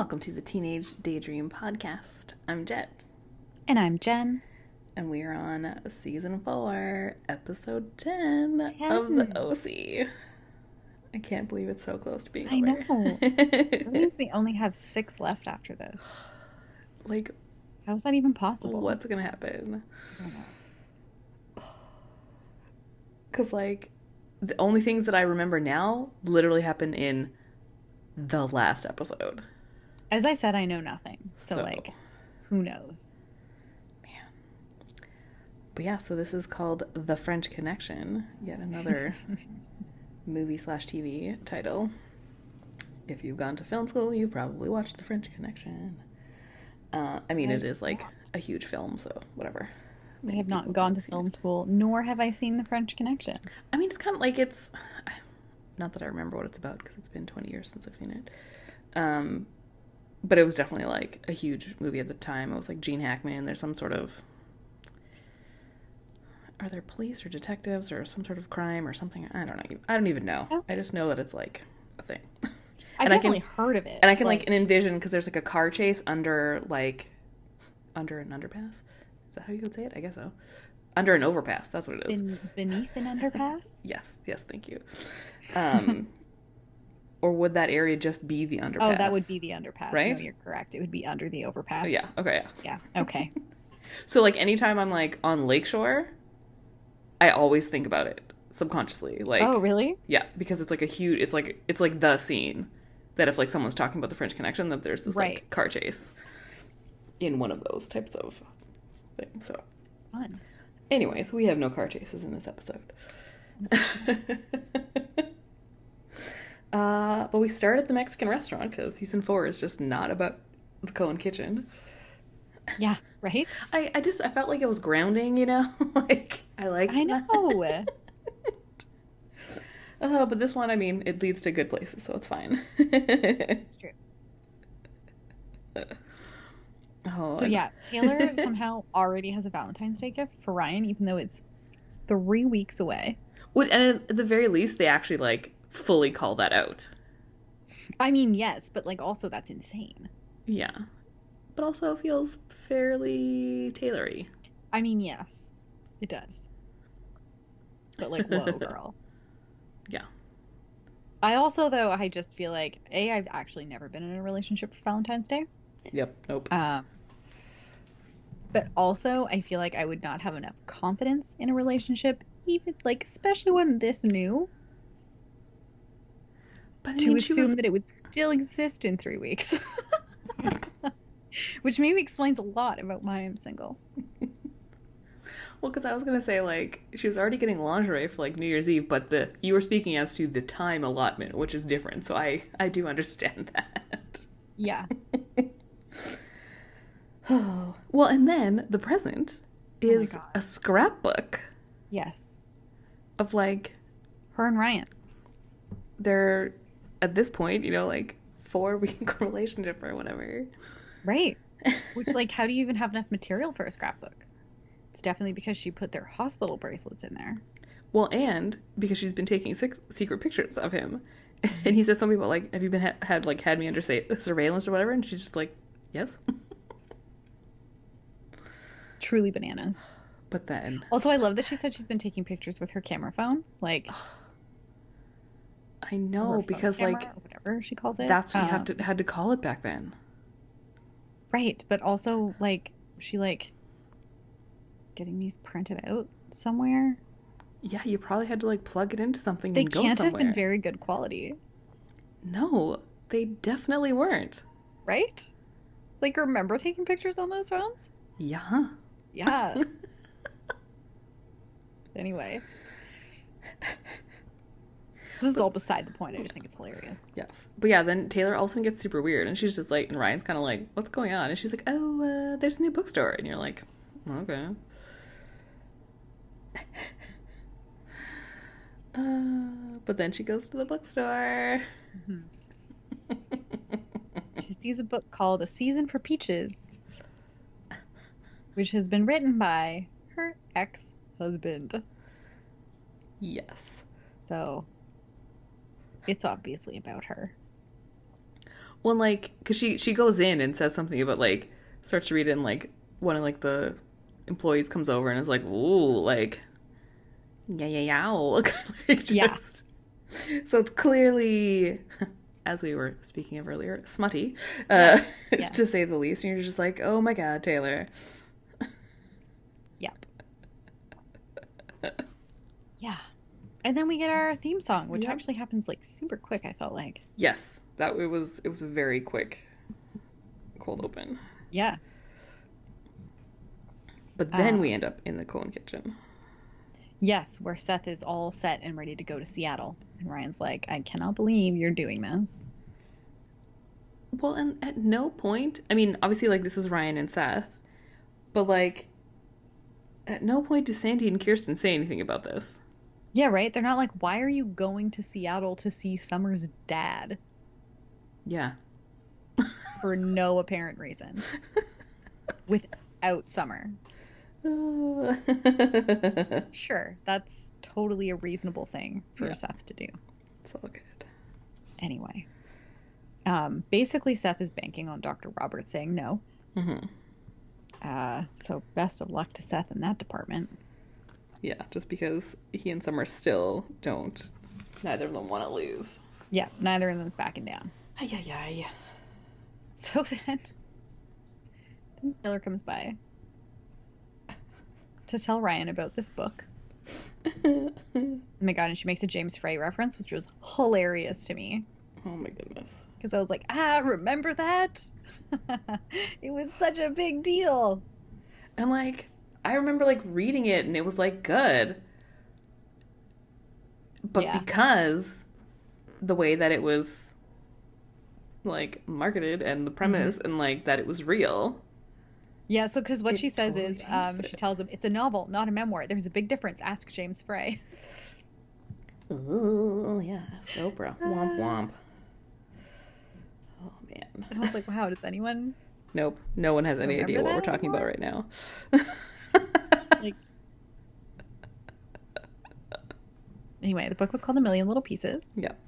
welcome to the Teenage Daydream Podcast. I'm Jet, And I'm Jen. and we are on season four, episode 10, of the OC. I can't believe it's so close to being I over. know. That means we only have six left after this. like, How is that even possible? what's gonna happen? I don't know. Because, like, the only things that I remember now literally happen in the last episode. As I said, I know nothing. So, So- like, who knows? Man. But yeah, so this is called The French Connection, yet another movie slash TV title. If you've gone to film school, you've probably watched The French Connection. Uh, I mean, I it is like a huge film, so whatever. I have not gone to film it. school, nor have I seen The French Connection. I mean, it's kind of like it's not that I remember what it's about because it's been 20 years since I've seen it. Um, but it was definitely like a huge movie at the time. It was like Gene Hackman. There's some sort of are there police or detectives or some sort of crime or something? I don't know. I don't even know. Oh. I just know that it's like a thing. I And I can- definitely heard of it. And I can like, envision because there's like a car chase under like under an underpass. Is that how you would say it? I guess so. Under an overpass. That's what it is. beneath an underpass. Yes, yes, thank you. Um, or would that area just be the underpass? Oh, that would be the underpass. Right? No, you're correct. It would be under the overpass. Oh, yeah. Okay. Yeah. Yeah. Okay. So like anytime I'm like on Lakeshore, I always think about it subconsciously. Like, oh, really? yeah, because it's like a huge. It's like it's like the scene that if like someone's talking about the French Connection, that there's this like car chase in one of those types of things. So, Fun. anyways, we have no car chases in this episode. uh, but we start at the Mexican restaurant because season four is just not about the Cohen kitchen. Yeah. Right. I, I just I felt like it was grounding, you know, like I like I know. Uh, but this one, I mean, it leads to good places, so it's fine. It's true. oh, So yeah, Taylor somehow already has a Valentine's Day gift for Ryan, even though it's three weeks away. Would, and at the very least, they actually like fully call that out. I mean, yes, but like also that's insane. Yeah, but also feels fairly tailory. I mean, yes, it does. But like, whoa, girl. Yeah. I also, though, I just feel like a I've actually never been in a relationship for Valentine's Day. Yep. Nope. Um, but also, I feel like I would not have enough confidence in a relationship, even like especially one this new, But I to mean, assume was. that it would still exist in three weeks. Which maybe explains a lot about why I'm single. Well, because I was gonna say like she was already getting lingerie for like New Year's Eve, but the you were speaking as to the time allotment, which is different. So I I do understand that. Yeah. Oh well, and then the present Oh is God. a scrapbook Yes. of like Her and Ryan. their at this point, you know, like four week relationship or whatever. Right. Which, like, how do you even have enough material for a scrapbook? It's definitely because she put their hospital bracelets in there. Well, and because she's been taking six secret pictures of him, and mm-hmm. he says something about like, "Have you been ha- had like had me under say, surveillance or whatever?" And she's just like, "Yes." Truly bananas. But then Also, I love that she said she's been taking pictures with her camera phone. Like, I know because like whatever she calls it. that's what you have Um, to had to call it back then. Right. But also, like, she, like, getting these printed out somewhere. Yeah, you probably had to like plug it into something They and go can't have been very good quality. No, they definitely weren't. Right? Like, remember taking pictures on those phones? Yeah. Yeah. anyway. This is all beside the point. I just think it's hilarious. Yes. But yeah, then Taylor all of a sudden gets super weird and she's just like, and Ryan's kind of like, what's going on? And she's like, oh, uh, there's a new bookstore. And you're like, okay. Uh, but then she goes to the bookstore. She sees a book called A Season for Peaches, which has been written by her ex husband. yes. So it's obviously about her. Well, like, cause she she goes in and says something about like starts to read it, and like one of like the employees comes over and is like, "Ooh, like, yeah, yeah, yeah," like, just, Yeah. So it's clearly, as we were speaking of earlier, smutty, uh, Yeah. to say the least. And you're just like, "Oh my god, Taylor." Yep. yeah. And then we get our theme song, which Yep. actually happens like super quick, I felt like. Yes, that it was. It was a very quick, cold open. Yeah. But then we um, end up in the Cohen kitchen. Yes, where Seth is all set and ready to go to Seattle. And Ryan's like, I cannot believe you're doing this. Well, and at no point, I mean, obviously, like, this is Ryan and Seth, but, like, at no point does Sandy and Kirsten say anything about this. Yeah, right? They're not like, why are you going to Seattle to see Summer's dad? Yeah. For no apparent reason. Without Summer. Sure, that's totally a reasonable thing for Yeah. Seth to do. it's all good. Anyway. Um, basically, Seth is banking on Dr. Roberts saying no. hmm Uh, so best of luck to Seth in that department. Yeah, just because he and Summer still don't, neither of them want to lose. Yeah, neither of them's backing down. Ay, ay, ay. So then, then Taylor comes by to tell Ryan about this book. Oh my god, and she makes a James Frey reference, which was hilarious to me. oh my goodness. Because I was like, ah, remember that? it was such a big deal. And, like, I remember, like, reading it and it was, like, good. But Yeah. because the way that it was, like, marketed and the premise and, like, that it was real. Yeah, so because what she says totally is, um, she tells him it's a novel, not a memoir. There's a big difference. Ask James Frey. Ooh, yeah, ask Oprah. Womp womp. Oh, man. And I was like, wow, does anyone Nope. No one has any idea what we're talking about right now. like? Anyway, the book was called A Million Little Pieces. Yep.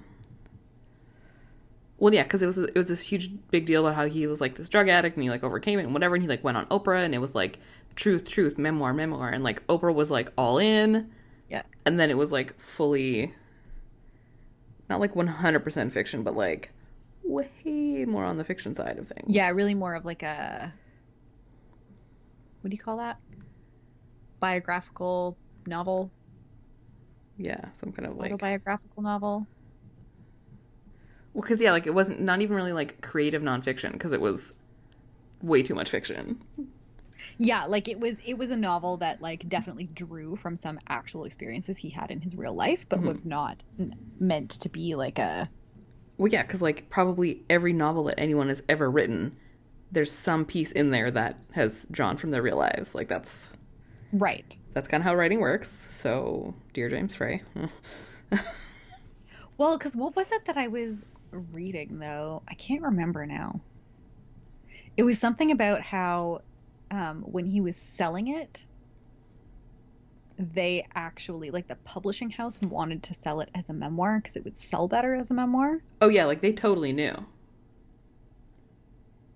Well, yeah, because it was it was this huge big deal about how he was like this drug addict and he like overcame it and whatever, and he like went on Oprah and it was like truth, truth, memoir, memoir, and like Oprah was like all in, Yeah. and then it was like fully, not like one hundred percent fiction, but like way more on the fiction side of things. Yeah, really more of like a what do you call that? Biographical novel, yeah, some kind of like autobiographical novel. well, because yeah, like it wasn't not even really like creative nonfiction because it was way too much fiction. Yeah, like it was it was a novel that like definitely drew from some actual experiences he had in his real life, but Mhm. was not meant to be like a Well, yeah, because like probably every novel that anyone has ever written, there's some piece in there that has drawn from their real lives. Like that's right. that's kind of how writing works. So, dear James Frey, Well, because what was it that I was reading though? I can't remember now. It was something about how um, when he was selling it, they actually like the publishing house wanted to sell it as a memoir because it would sell better as a memoir. oh yeah, like they totally knew.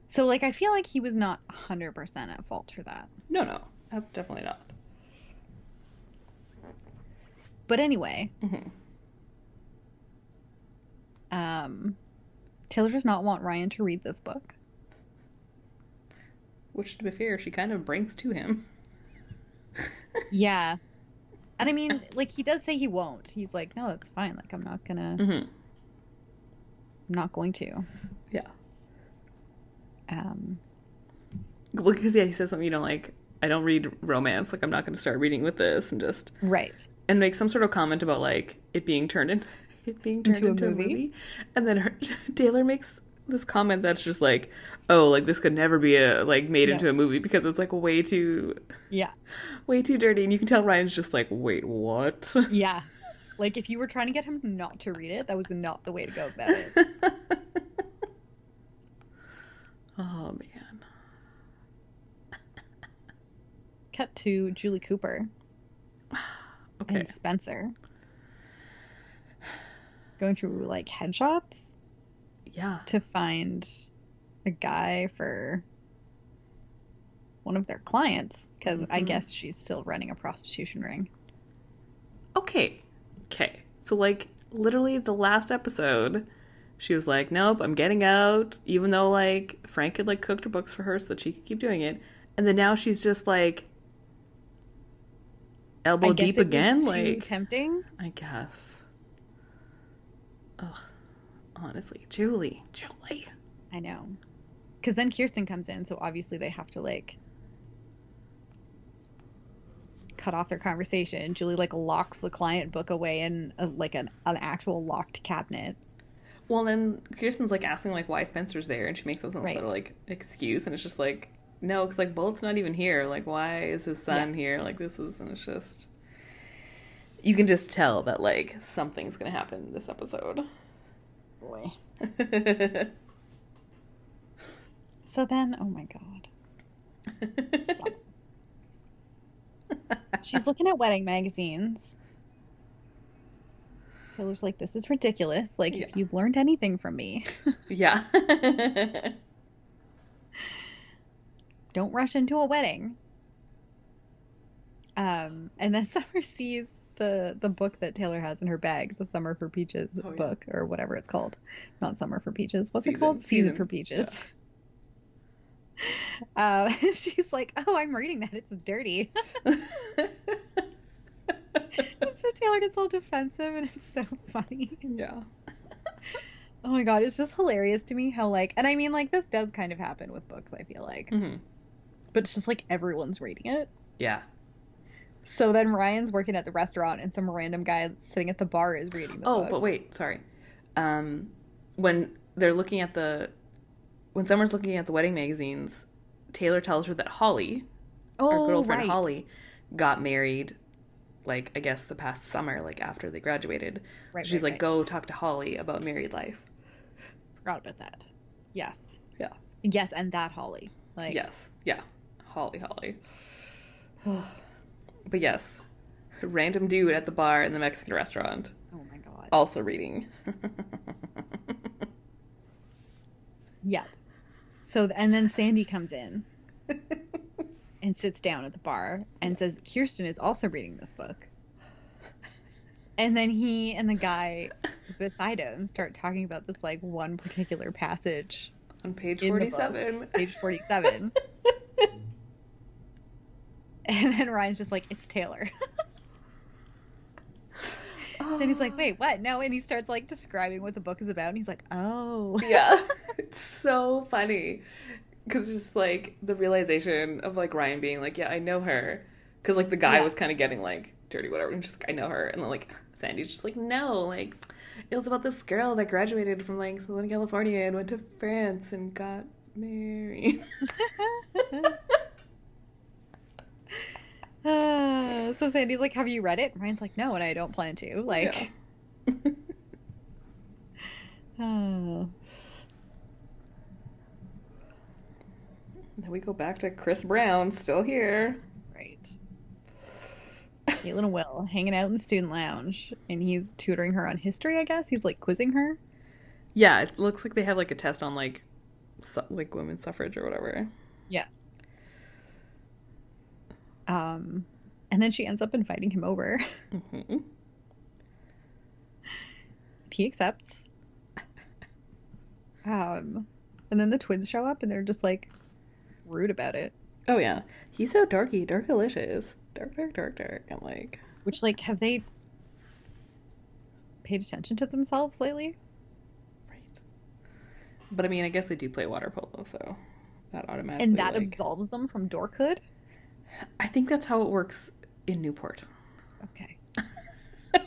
So like I feel like he was not 100% at fault for that. No, no, uh, definitely not. But anyway, Mhm. um Taylor does not want Ryan to read this book. Which, to be fair, she kind of brings to him. Yeah. And I mean, like he does say he won't. He's like, "No, that's fine. Like I'm not gonna hmm I'm not going to." Yeah. Um Well, because yeah, he says something you don't like I don't read romance. Like I'm not going to start reading with this, and just right. and make some sort of comment about like it being turned in it being turned Into a into, a, movie? movie. and then her, Taylor makes this comment that's just like oh like this could never be a like made Yeah. into a movie because it's like way too Yeah. way too dirty and you can tell Ryan's just like wait what Yeah. Like if you were trying to get him not to read it, that was not the way to go about it. oh man Cut to Julie Cooper okay and Spencer going through like headshots. Yeah. to find a guy for one of their clients because I Mhm. guess she's still running a prostitution ring. Okay. Okay. So, like, literally the last episode, she was like, nope, I'm getting out, even though, like, Frank had, like, cooked her books for her so that she could keep doing it. And then now she's just, like, elbow deep again. Like, tempting. I guess. Ugh. Honestly. Julie. Julie. I know. Because then Kirsten comes in, so obviously they have to like cut off their conversation. Julie like locks the client book away in a, like an, an actual locked cabinet. Well, then Kirsten's, like, asking, like, why Spencer's there, and she makes some Right. of, like, excuse, and it's just like, no, because, like, Bullit's not even here. Like, why is his son here? Like, this is, and it's just. You can just tell that, like, something's gonna happen this episode. Boy. So then, oh my god. So- She's looking at wedding magazines. Taylor's like, this is ridiculous. Like, Yeah. if you've learned anything from me, yeah. don't rush into a wedding. Um, and then Summer sees the the book that Taylor has in her bag, the Summer for Peaches Oh, yeah. book, or whatever it's called. Not Summer for Peaches. What's it called? Season, Season, for Peaches. Uh, she's like, "Oh, I'm reading that. It's dirty." and so Taylor gets all defensive, and it's so funny. yeah. Oh my god, it's just hilarious to me how like, and I mean like this does kind of happen with books. I feel like, hmm but it's just like everyone's reading it. Yeah. So then Ryan's working at the restaurant, and some random guy sitting at the bar is reading the Oh, book. but wait, sorry. Um, when they're looking at the, when someone's looking at the wedding magazines, Taylor tells her that Holly, oh, our girlfriend right. Holly, got married, like I guess the past summer, like after they graduated. Right, She's right, like, right. go talk to Holly about married life. Forgot about that. Yes. Yeah. Yes, and that Holly. Like, yes, yeah, Holly, Holly. but yes, random dude at the bar in the Mexican restaurant, Oh my god. also reading. Yeah. So and then Sandy comes in and sits down at the bar and says Kirsten is also reading this book. And then he and the guy beside him start talking about this like one particular passage, On page In the book. forty-seven. page 47. and then Ryan's just like, it's Taylor. then he's like, oh. wait, what? No. And he starts like describing what the book is about. And he's like, oh. yeah it's so funny because just like the realization of like ryan being like yeah i know her because like the guy Yeah. was kind of getting like dirty whatever and just like i know her and then like sandy's just like no like it was about this girl that graduated from like southern california and went to france and got married Uh, so Sandy's like, have you read it? Ryan's like, no, and I don't plan to. Like, oh. then we go back to chris brown still here right. Caitlin and Will hanging out in the student lounge, and he's tutoring her on history. I guess he's like quizzing her. yeah it looks like they have like a test on like su- like women's suffrage or whatever Um, and then she ends up inviting him over. Mhm. he accepts. Um, and then the twins show up, and they're just like rude about it. Oh yeah, he's so darky, darkalicious, dark, dark, dark, dark. I'm like, Which, like, have they paid attention to themselves lately? right. But I mean, I guess they do play water polo, so that automatically. And that like- absolves them from dorkhood? I think that's how it works in Newport. Okay.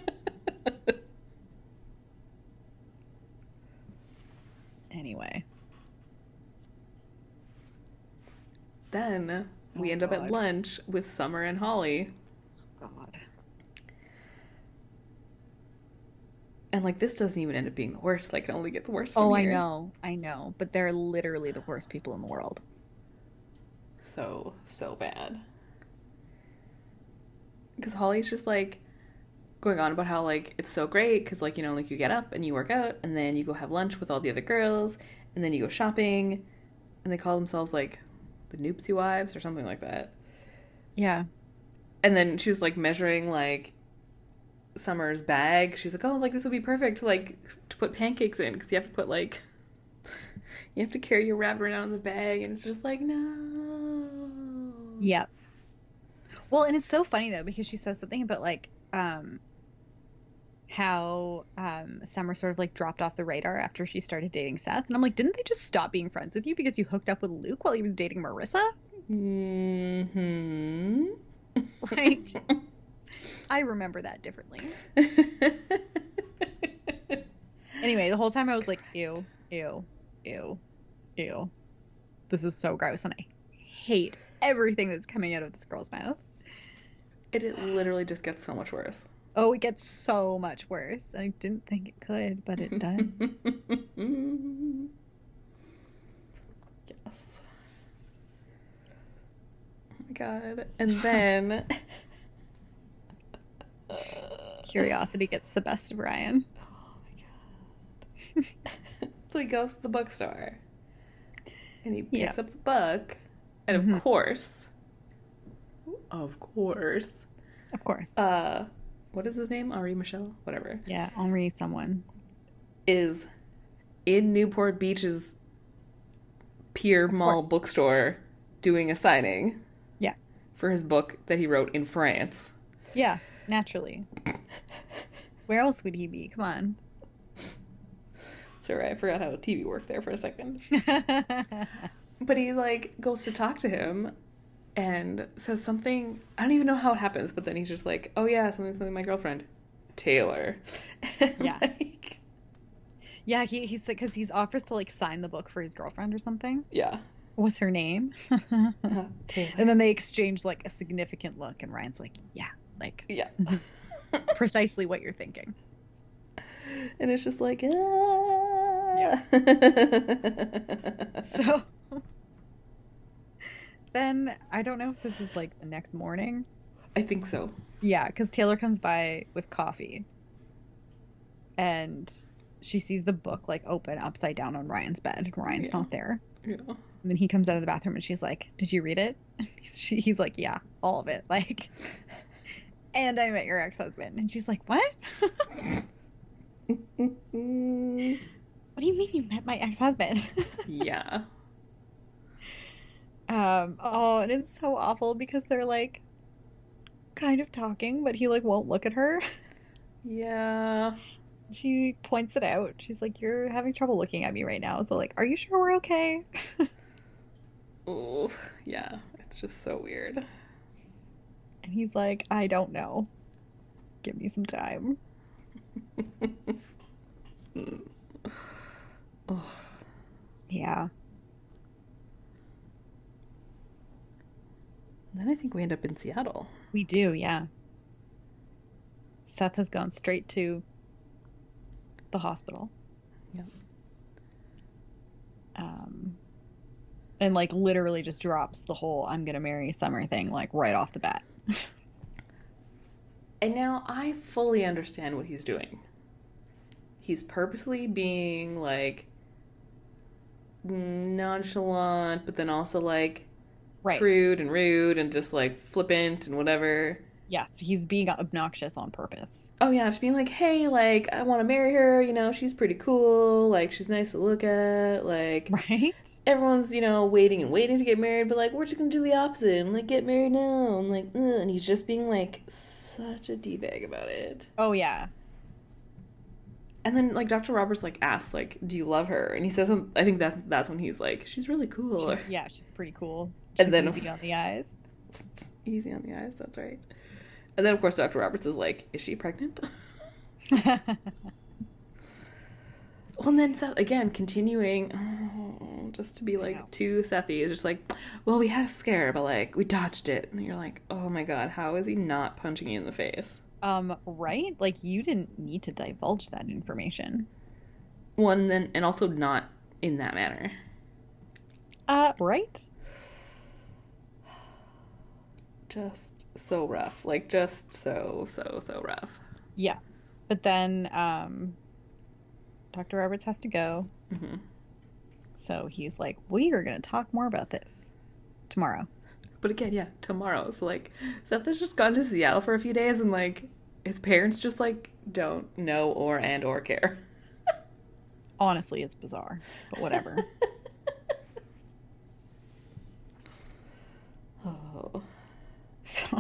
Anyway. then we Oh, end up at lunch with Summer and Holly, oh, God. and like this doesn't even end up being the worst. Like it only gets worse. Oh, I know. I know. But they're literally the worst people in the world. So so bad. Because Holly's just like, going on about how like it's so great because like you know like you get up and you work out and then you go have lunch with all the other girls and then you go shopping and they call themselves like the Newpsie Wives or something like that. Yeah. And then she was like measuring like Summer's bag. She's like, "Oh, like this would be perfect to like to put pancakes in because you have to put like you have to carry your wrap around in the bag." And it's just like, no. Yeah. Well, and it's so funny though because she says something about like um how um Summer sort of like dropped off the radar after she started dating Seth. And I'm like, didn't they just stop being friends with you because you hooked up with Luke while he was dating Marissa? Hmm. Like I remember that differently. Anyway, the whole time I was like, ew, ew, ew, ew. This is so gross and I hate everything that's coming out of this girl's mouth. It, it literally just gets so much worse. Oh, it gets so much worse. I didn't think it could, but it does. yes. Oh my god. And then Curiosity gets the best of Ryan. Oh my god. so he goes to the bookstore and he picks Yeah. up the book. And of Mhm. course, of course, Of course. uh, what is his name? Henri Michel? Whatever. Yeah, Henri someone. Is in Newport Beach's Pier Mall course. bookstore doing a signing. Yeah. For his book that he wrote in France. Yeah, naturally. Where else would he be? Come on. Sorry, I forgot how TV worked there for a second. But he like goes to talk to him and says something. I don't even know how it happens, but then he's just like, "Oh yeah, something, something. My girlfriend, Taylor." And, Yeah. like, yeah, he, he's like, because he's offers to like sign the book for his girlfriend or something. yeah. What's her name? Uh, Taylor. and then they exchange like a significant look, and Ryan's like, yeah, like yeah. precisely what you're thinking. and it's just like, ah. So then I don't know if this is like the next morning. I think so. Yeah, because Taylor comes by with coffee and she sees the book like open upside down on Ryan's bed. and Ryan's Yeah. not there. Yeah. And then he comes out of the bathroom and she's like, Did you read it? He's, she, he's like, Yeah, all of it. Like, and I met your ex husband. And she's like, What? what do you mean you met my ex husband? yeah. Um, oh, and it's so awful because they're like kind of talking, but he like won't look at her. Yeah. She points it out. She's like, You're having trouble looking at me right now. So, like, are you sure we're okay? Oh, yeah. It's just so weird. And he's like, I don't know. Give me some time. oh, Yeah. Then I think we end up in Seattle. We do, yeah. Seth has gone straight to the hospital. Yep. Um, and like literally just drops the whole "I'm gonna marry Summer" thing like right off the bat. And now I fully understand what he's doing. He's purposely being like nonchalant, but then also like Right. crude and rude and just like flippant and whatever. Yes, he's being obnoxious on purpose. Oh yeah, just being like, hey, like I want to marry her. You know, she's pretty cool. Like she's nice to look at. Like Right? everyone's you know waiting and waiting to get married, but like we're just gonna do the opposite and like get married now. And like, ugh, and he's just being like such a d bag about it. Oh yeah. And then like Dr. Roberts like asks like, "Do you love her?" And he says, "I think that that's when he's like, she's really cool." She's- yeah, she's pretty cool. And then- easy on the eyes. Easy on the eyes. That's right. And then of course Dr. Roberts is like, "Is she pregnant?" Well, and then Seth again continuing, oh, just to be like know. too Sethy is just like, well, we had a scare, but like we dodged it, and you're like, oh my god, how is he not punching you in the face? um, right? Like you didn't need to divulge that information. One then, and also not in that manner. Uh, right? Just so rough, like just so so so rough. Yeah. But then um, Dr. Roberts has to go. hmm So he's like, we are going to talk more about this tomorrow. But again, yeah, tomorrow. So like, Seth has just gone to Seattle for a few days, and like, his parents just like don't know or and or care. Honestly, it's bizarre, but whatever. oh, so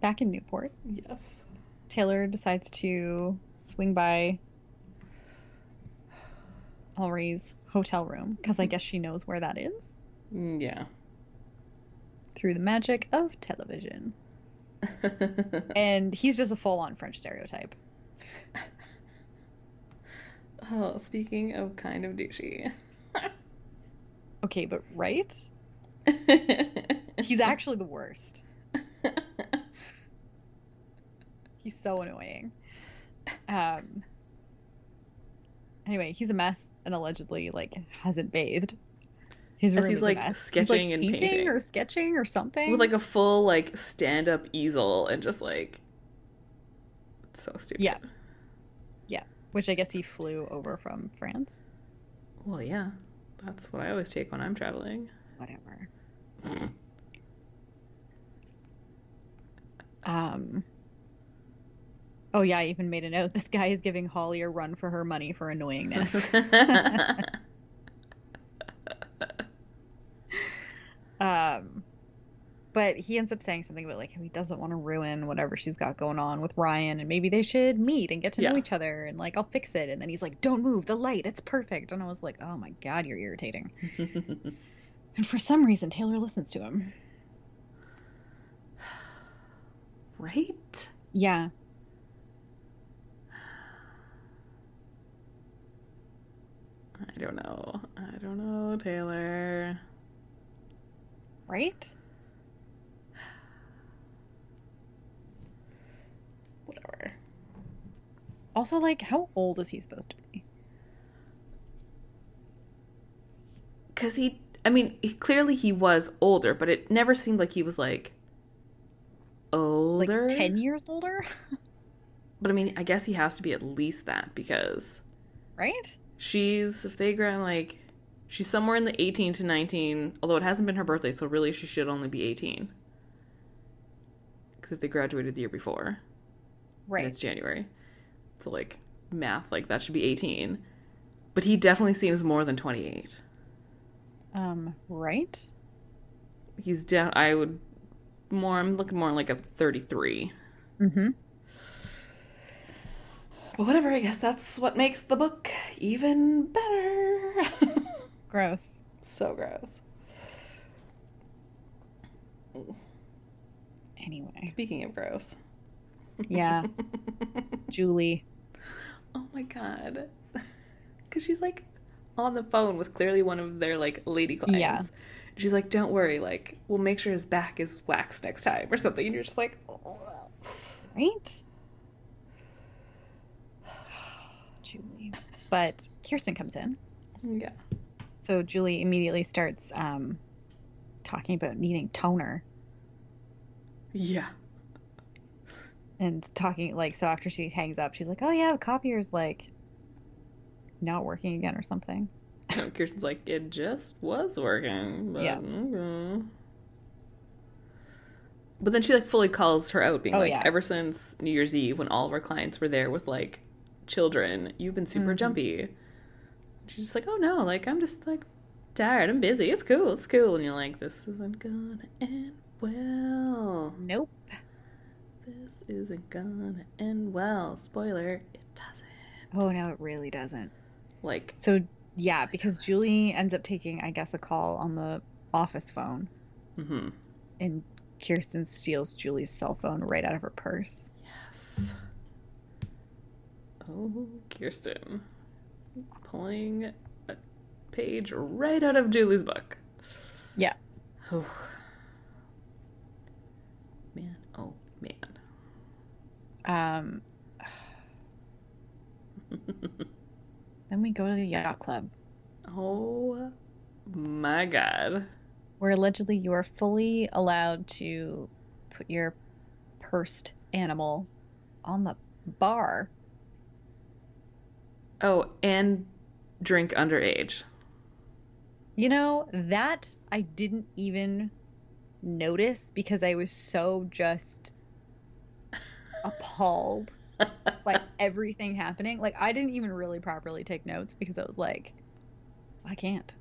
back in Newport, yes. Taylor decides to swing by Henri's hotel room because I guess she knows where that is Mm, Yeah. through the magic of television. And he's just a full on French stereotype. oh, speaking of kind of douchey. Okay, but right? He's actually the worst. He's so annoying. Um. Anyway, he's a mess and allegedly like hasn't bathed. His As room he's, is a like, mess. sketching he's, and like, painting painting. or sketching or something. with like a full like stand up easel and just like it's so stupid. Yeah. yeah, which I guess he flew over from France. Well, yeah. That's what I always take when I'm traveling. Whatever. Um. Oh yeah, I even made a note. This guy is giving Holly a run for her money for annoyingness. um, but he ends up saying something about like he doesn't want to ruin whatever she's got going on with Ryan, and maybe they should meet and get to know each other, and like I'll fix it. And then he's like, "Don't move, the light, it's perfect." And I was like, "Oh my god, you're irritating." And for some reason, Taylor listens to him. right? Yeah, I don't know. I don't know, Taylor. right. Whatever. Also, like, how old is he supposed to be? Cuz he I mean, he, clearly he was older, but it never seemed like he was like Like older. ten years older, But I mean, I guess he has to be at least that because right? She's if they grant like she's somewhere in the 18 to 19 although it hasn't been her birthday so really she should only be 18 because if they graduated the year before Right. it's january so like math like that should be 18 but he definitely seems more than 28 Um, right. he's down i would more i'm looking more like a 33 Mm-hmm. But whatever i guess that's what makes the book even better Gross. so gross Anyway, speaking of gross yeah, Julie. Oh my god. Cuz she's like on the phone with clearly one of their like lady clients. Yeah. She's like, "Don't worry, like we'll make sure his back is waxed next time or something." And you're just like, Right? Julie. But Kirsten comes in. "Yeah. So Julie immediately starts um, talking about needing toner Yeah." and talking like so after she hangs up she's like oh yeah the copier's like not working again or something And Kirsten's like, "It just was working." But Yeah. okay." But then she like fully calls her out being Oh, like, yeah. "Ever since New Year's Eve when all of our clients were there with like children, you've been super Mhm. jumpy." She's just like, "Oh no, like I'm just like tired. I'm busy. It's cool. It's cool." And you're like, "This isn't gonna end well. nope This isn't gonna end well." Spoiler: It doesn't. oh no it really doesn't Like, so yeah because Julie ends up taking I guess a call on the office phone hmm and Kirsten steals Julie's cell phone right out of her purse yes. Oh, Kirsten, pulling a page right out of Julie's book. Yeah. Oh. Man, oh man. um then we go to the yacht club oh my god. where allegedly you are fully allowed to put your pursed animal on the bar. Oh, and drink underage. You know, that I didn't even notice because I was so just appalled by everything happening. Like, I didn't even really properly take notes because I was like, I can't.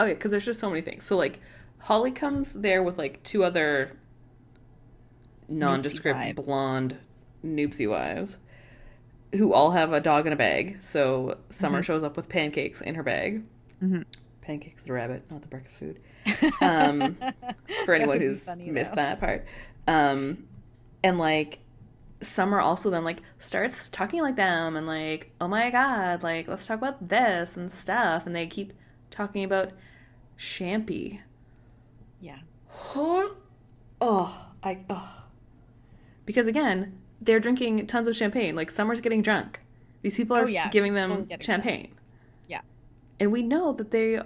Oh yeah, because there's just so many things. So like, Holly comes there with like two other nondescript blonde Newpsie wives, who all have a dog in a bag. So Summer Mhm. shows up with pancakes in her bag. Mhm. Pancakes the rabbit, not the breakfast food. Um, for anyone who's funny, missed though. that part. Um, and like Summer also then like starts talking like them and like, oh my god, like let's talk about this and stuff, and they keep talking about Champy. Yeah. oh, I oh. Because again, they're drinking tons of champagne. Like Summer's getting drunk. These people are Oh, yeah, giving them champagne. Yeah. And we know that they,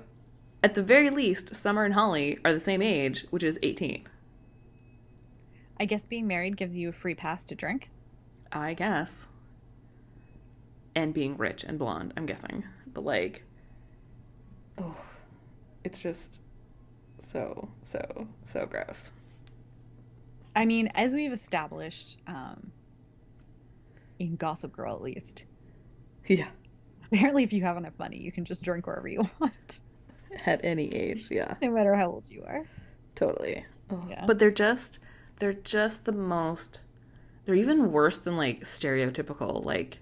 at the very least, Summer and Holly are the same age, which is 18. I guess being married gives you a free pass to drink. I guess. And being rich and blonde, I'm guessing. But like, oh, it's just so, so, so gross. I mean, as we've established, um, in Gossip Girl at least, Yeah. apparently if you have enough money, you can just drink wherever you want, At any age, yeah. no matter how old you are. Totally. Oh, Yeah. But they're just they're just the most they're even worse than like stereotypical like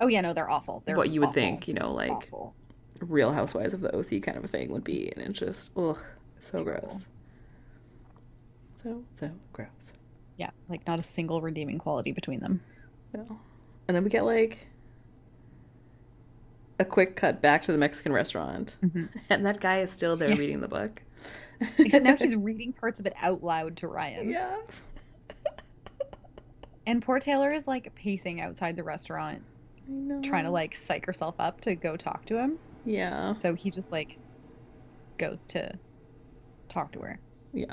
Oh yeah, no, they're awful. They're what you would awful. think, you know, like awful. real housewives of the OC kind of a thing would be and it's just ugh, so gross. So so gross. Yeah, like not a single redeeming quality between them. No. And then we get like a quick cut back to the Mexican restaurant. Mhm. And that guy is still there Yeah. reading the book. Except now he's reading parts of it out loud to Ryan. Yeah. And poor Taylor is like pacing outside the restaurant, I know. trying to like psych herself up to go talk to him. Yeah. So he just like goes to talk to her. Yeah.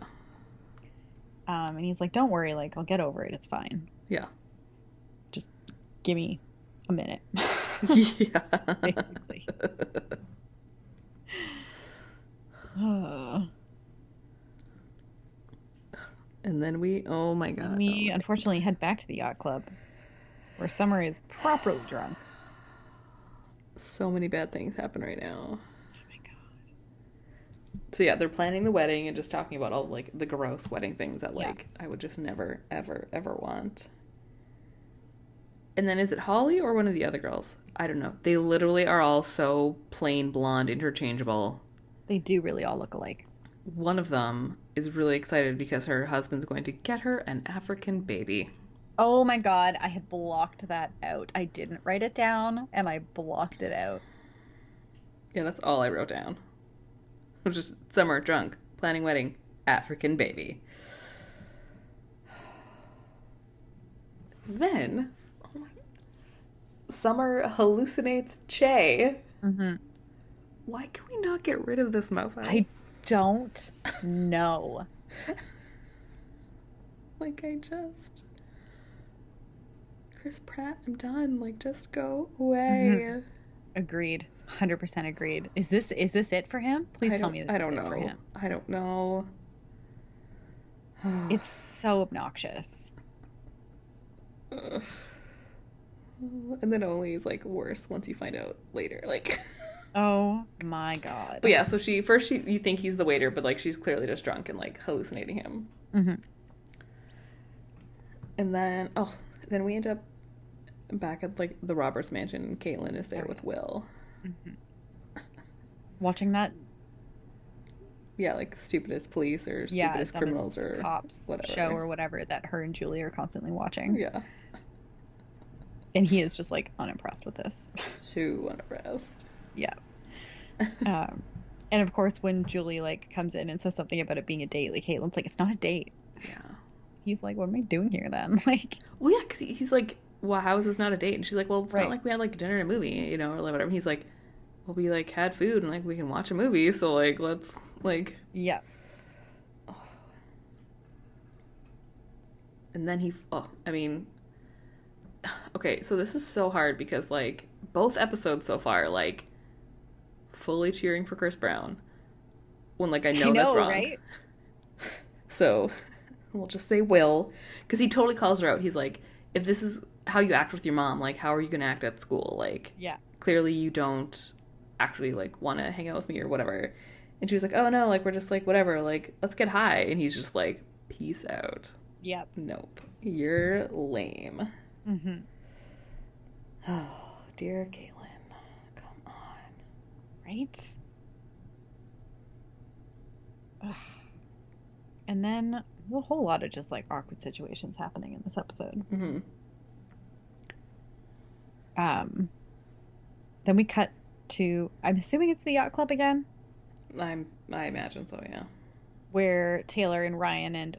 Um, and he's like, "Don't worry, like I'll get over it. It's fine. Yeah. Give me a minute." yeah. Basically. And then we, oh my god. we oh unfortunately head back to the yacht club, where Summer is properly drunk. so many bad things happen right now. Oh my god. So yeah, they're planning the wedding and just talking about all like the gross wedding things that Yeah. like I would just never, ever, ever want. And then is it Holly or one of the other girls? I don't know. They literally are all so plain blonde, interchangeable. They do really all look alike. One of them is really excited because her husband's going to get her an African baby. Oh my god, I had blocked that out. I didn't write it down, and I blocked it out. Yeah, that's all I wrote down. It was just summer drunk, planning wedding, African baby. Then, Summer hallucinates Che. Mm-hmm. Why can we not get rid of this mofo? I don't know. like I just Chris Pratt, I'm done. Like just go away. Agreed. Hundred percent agreed. Is this is this it for him? Please tell me this I is don't it for know. him. I don't know. It's so obnoxious. And then only is like worse once you find out later. Like, Oh my god. but yeah. So she first she you think he's the waiter, but like she's clearly just drunk and like hallucinating him. mm-hmm. And then oh, then we end up back at like the Roberts mansion. and Caitlin is there Oh, with yes. Will. Watching that Yeah, like stupidest police or yeah, stupidest criminals or cops whatever. show or whatever that her and Julie are constantly watching. yeah, And he is just like unimpressed with this. too unimpressed. Yeah. um, and of course, when Julie like comes in and says something about it being a date, like Caitlin's like, "It's not a date." Yeah. He's like, "What am I doing here then?" Like, Well, yeah, because he's like, well, how is this not a date? And she's like, well, it's Right. not like we had like dinner and a movie, you know, or like, whatever. And he's like, well, we like had food and like we can watch a movie, so like let's like. yeah, and then he oh i mean okay so this is so hard because like both episodes so far like fully cheering for chris brown when like i know, I know, that's wrong right? so we'll just say will because he totally calls her out he's like if this is how you act with your mom like how are you gonna act at school like Yeah. clearly you don't actually like want to hang out with me or whatever and she was like oh no like we're just like whatever like let's get high and he's just like peace out Yep. Nope. You're lame. Mm-hmm. Oh, dear Caitlin. Come on. Right? Ugh. And then there's a whole lot of just like awkward situations happening in this episode. hmm Um, then we cut to I'm assuming it's the yacht club again, I'm I imagine so, yeah. where Taylor and Ryan and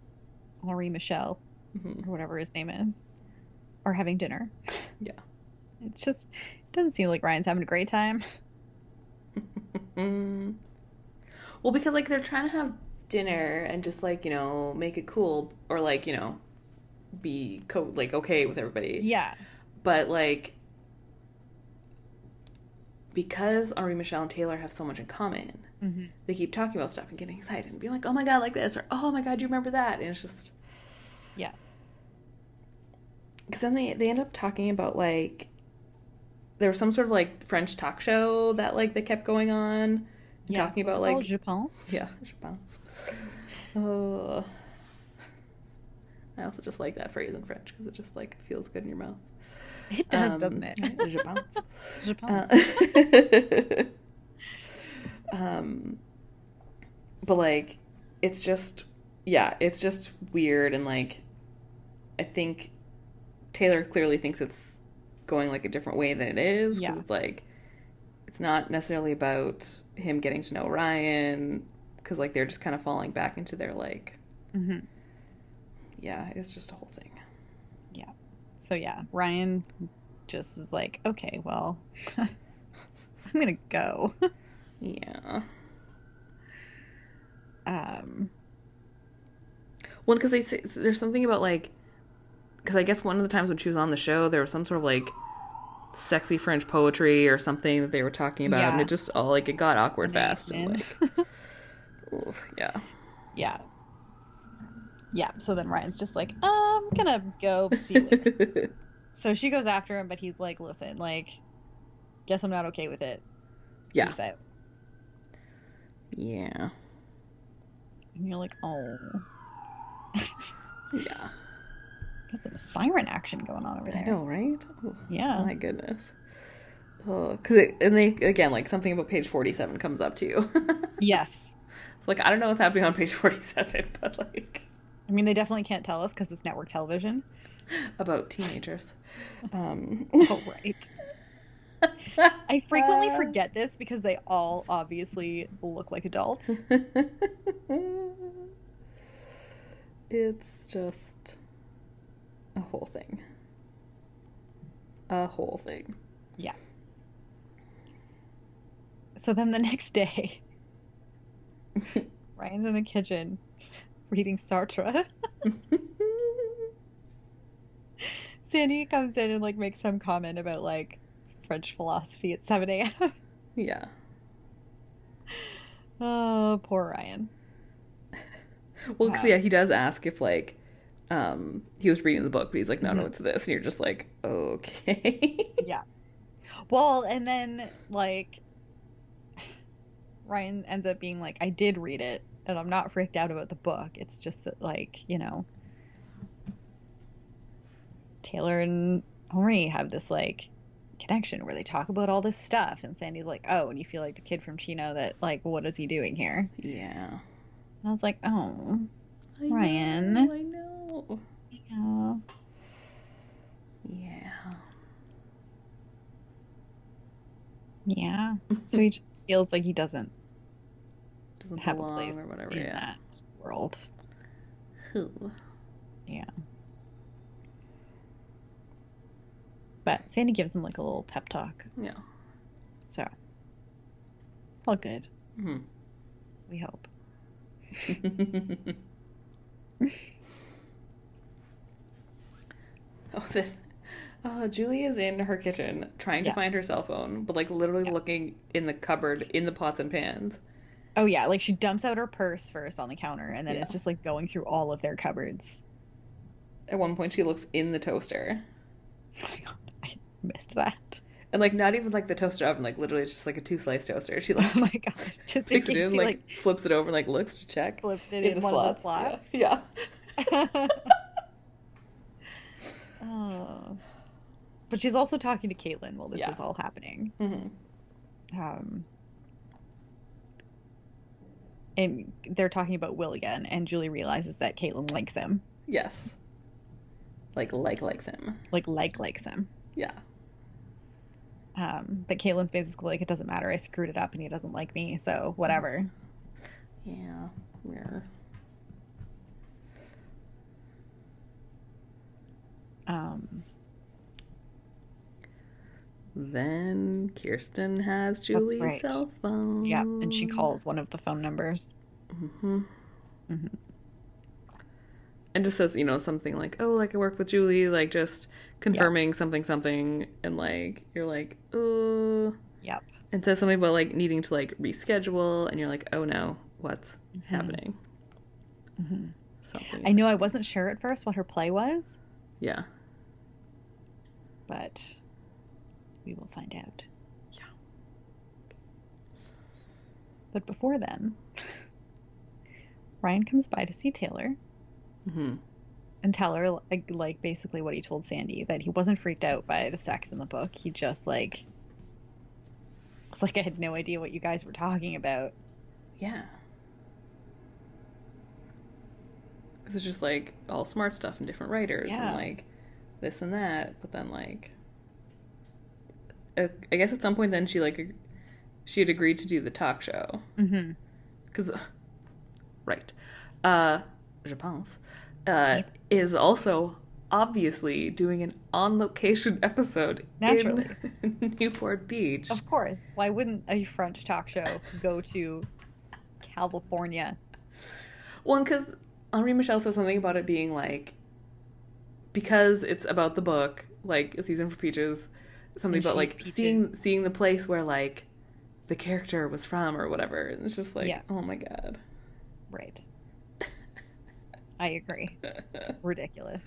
Henri Michel hmm or whatever his name is are having dinner. Yeah. It's just it doesn't seem like Ryan's having a great time. Well, because like they're trying to have dinner and just like, you know, make it cool or like, you know, be co- like okay with everybody. Yeah. But like because Henri Michel and Taylor have so much in common, Mm-hmm. they keep talking about stuff and getting excited and being like, "Oh my god, like this," or "Oh my god, you remember that?" And it's just Yeah. because then they they end up talking about like there was some sort of like French talk show that like they kept going on, Yeah, talking about like Je pense. yeah, je pense. Oh, I also just like that phrase in French because it just like feels good in your mouth. It does, Um, doesn't it? Je pense. Je pense. Uh, um, but like, it's just, yeah, it's just weird and like, I think Taylor clearly thinks it's going like a different way than it is. Yeah. it's like, it's not necessarily about him getting to know Ryan because like they're just kind of falling back into their like, mm-hmm. yeah, it's just a whole thing. Yeah. So yeah, Ryan just is like, okay, well, I'm gonna go. Yeah. Um, Well, because they say there's something about like, because I guess one of the times when she was on the show, there was some sort of like sexy French poetry or something that they were talking about, and it just all like it got awkward fast and like, yeah, yeah, yeah. So then Ryan's just like, I'm gonna go. See you later. so she goes after him, but he's like, listen, like, guess I'm not okay with it. yeah, yeah, And you're like, oh, yeah. Got some siren action going on over there. I know, right? Oh, Yeah. my goodness. Oh, because it, and they again like something about page forty-seven comes up too. Yes. it's like I don't know what's happening on page forty-seven, but like I mean, they definitely can't tell us because it's network television. about teenagers. Um, Oh, right. I frequently Uh. forget this because they all obviously look like adults. it's just a whole thing. A whole thing. Yeah. So then the next day, Ryan's in the kitchen reading Sartre. Sandy comes in and like makes some comment about like French philosophy at 7 a.m. yeah. Oh, poor Ryan. Well, because Wow. yeah, um, he does ask if like um he was reading the book, but he's like, no, no, Mhm. it's this, and you're just like, okay. Yeah. Well, and then like Ryan ends up being like, I did read it, and I'm not freaked out about the book. It's just that like, you know, Taylor and Henri have this like connection where they talk about all this stuff and Sandy's like, Oh, and you feel like the kid from Chino that like what is he doing here? yeah. And I was like, Oh, I Ryan. know, I know. Yeah. Yeah. Yeah. So he just feels like he doesn't Doesn't have a place or whatever. in Yeah. that world. Who? Yeah. But Sandy gives him like a little pep talk. Yeah. So all good, Mhm. we hope. Oh, this. Uh, Julie is in her kitchen trying to Yeah. find her cell phone, but like literally Yeah. looking in the cupboard in the pots and pans. Oh yeah, like she dumps out her purse first on the counter, and then Yeah. it's just like going through all of their cupboards. At one point, she looks in the toaster, Oh my god, I missed that. and like not even like the toaster oven, like literally it's just like a two slice toaster. She like Oh my god, just in takes it in, she like, like flips it over, and like looks to check flipped it in, the one of the slots. Yeah. yeah. Oh. But she's also talking to Caitlin while this Yeah. is all happening. hmm Um, and they're talking about Will again, and Julie realizes that Caitlin likes him, Yes. Like like likes him. like like likes him. Yeah. Um, but Caitlin's basically like, it doesn't matter. I screwed it up, and he doesn't like me, so whatever. Yeah. Yeah. Um, Then Kirsten has Julie's right. cell phone. yeah, and she calls one of the phone numbers. hmm Mhm. And just says, you know, something like, "Oh, like I work with Julie," like just confirming something, something, and like you're like, "Oh," Yep. and says something about like needing to like reschedule, and you're like, "Oh no, what's Mhm. happening?" hmm Something. I know I wasn't sure at first what her play was, Yeah. But we will find out. Yeah. But before then, Ryan comes by to see Taylor hmm and tell her like, like basically what he told Sandy that he wasn't freaked out by the sex in the book. He just like it's like I had no idea what you guys were talking about. Yeah. 'Cause it's just like all smart stuff and different writers Yeah. and like this and that, but then like, uh, I guess at some point then she like she had agreed to do the talk show Mm-hmm. because, right, uh, je pense, uh, is also obviously doing an on location episode Naturally. in Newport Beach. Of course. Why wouldn't a French talk show go to California? Well, because Henri Michel says something about it being like because it's about the book, like a season for peaches, something And about like seeing Peaches. seeing the place where like the character was from or whatever. And it's just like, Yeah. oh my god. Right. I agree. Ridiculous.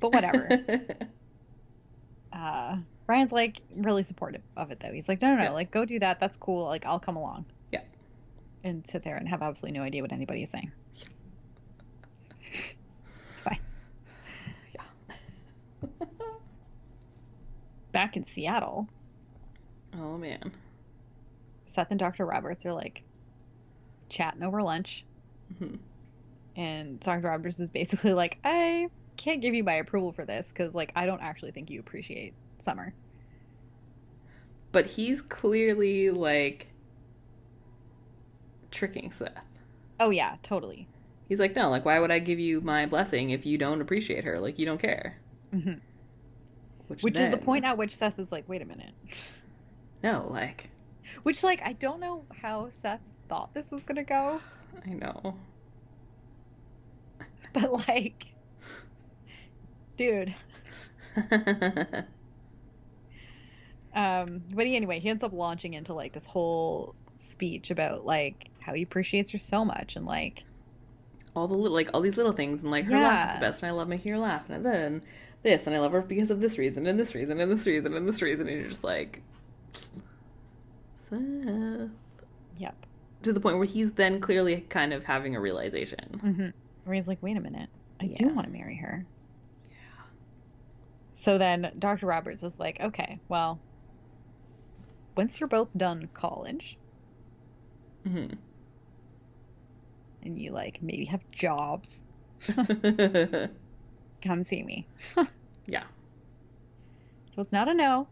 But whatever. uh Ryan's like really supportive of it though. He's like, no, no, no, Yeah. like go do that. That's cool. Like I'll come along. Yeah. And sit there and have absolutely no idea what anybody is saying. It's fine. yeah. Back in Seattle, oh man. Seth and Dr. Roberts are like chatting over lunch. Mhm. And Dr. Roberts is basically like, I can't give you my approval for this because, like, I don't actually think you appreciate summer. But he's clearly like tricking Seth. Oh, yeah, totally. He's like, no, like why would I give you my blessing if you don't appreciate her? Like you don't care. hmm Which, Which is the point at which Seth is like, wait a minute. No, like Which, like, I don't know how Seth thought this was going to go, I know. but, like, dude. Um, but anyway, he ends up launching into, like, this whole speech about, like, how he appreciates her so much and, like, all the little, like all these little things, and like her laugh is the best, and I love making her laugh, and then this, and I love her because of this reason, and this reason, and this reason, and this reason, and you're just like, Seth. yep. to the point where he's then clearly kind of having a realization. Mm-hmm. Where he's like, wait a minute, I do want to marry her. Yeah. So then Dr. Roberts is like, okay, well, once you're both done college hmm and you like maybe have jobs, come see me. yeah. So it's not a no,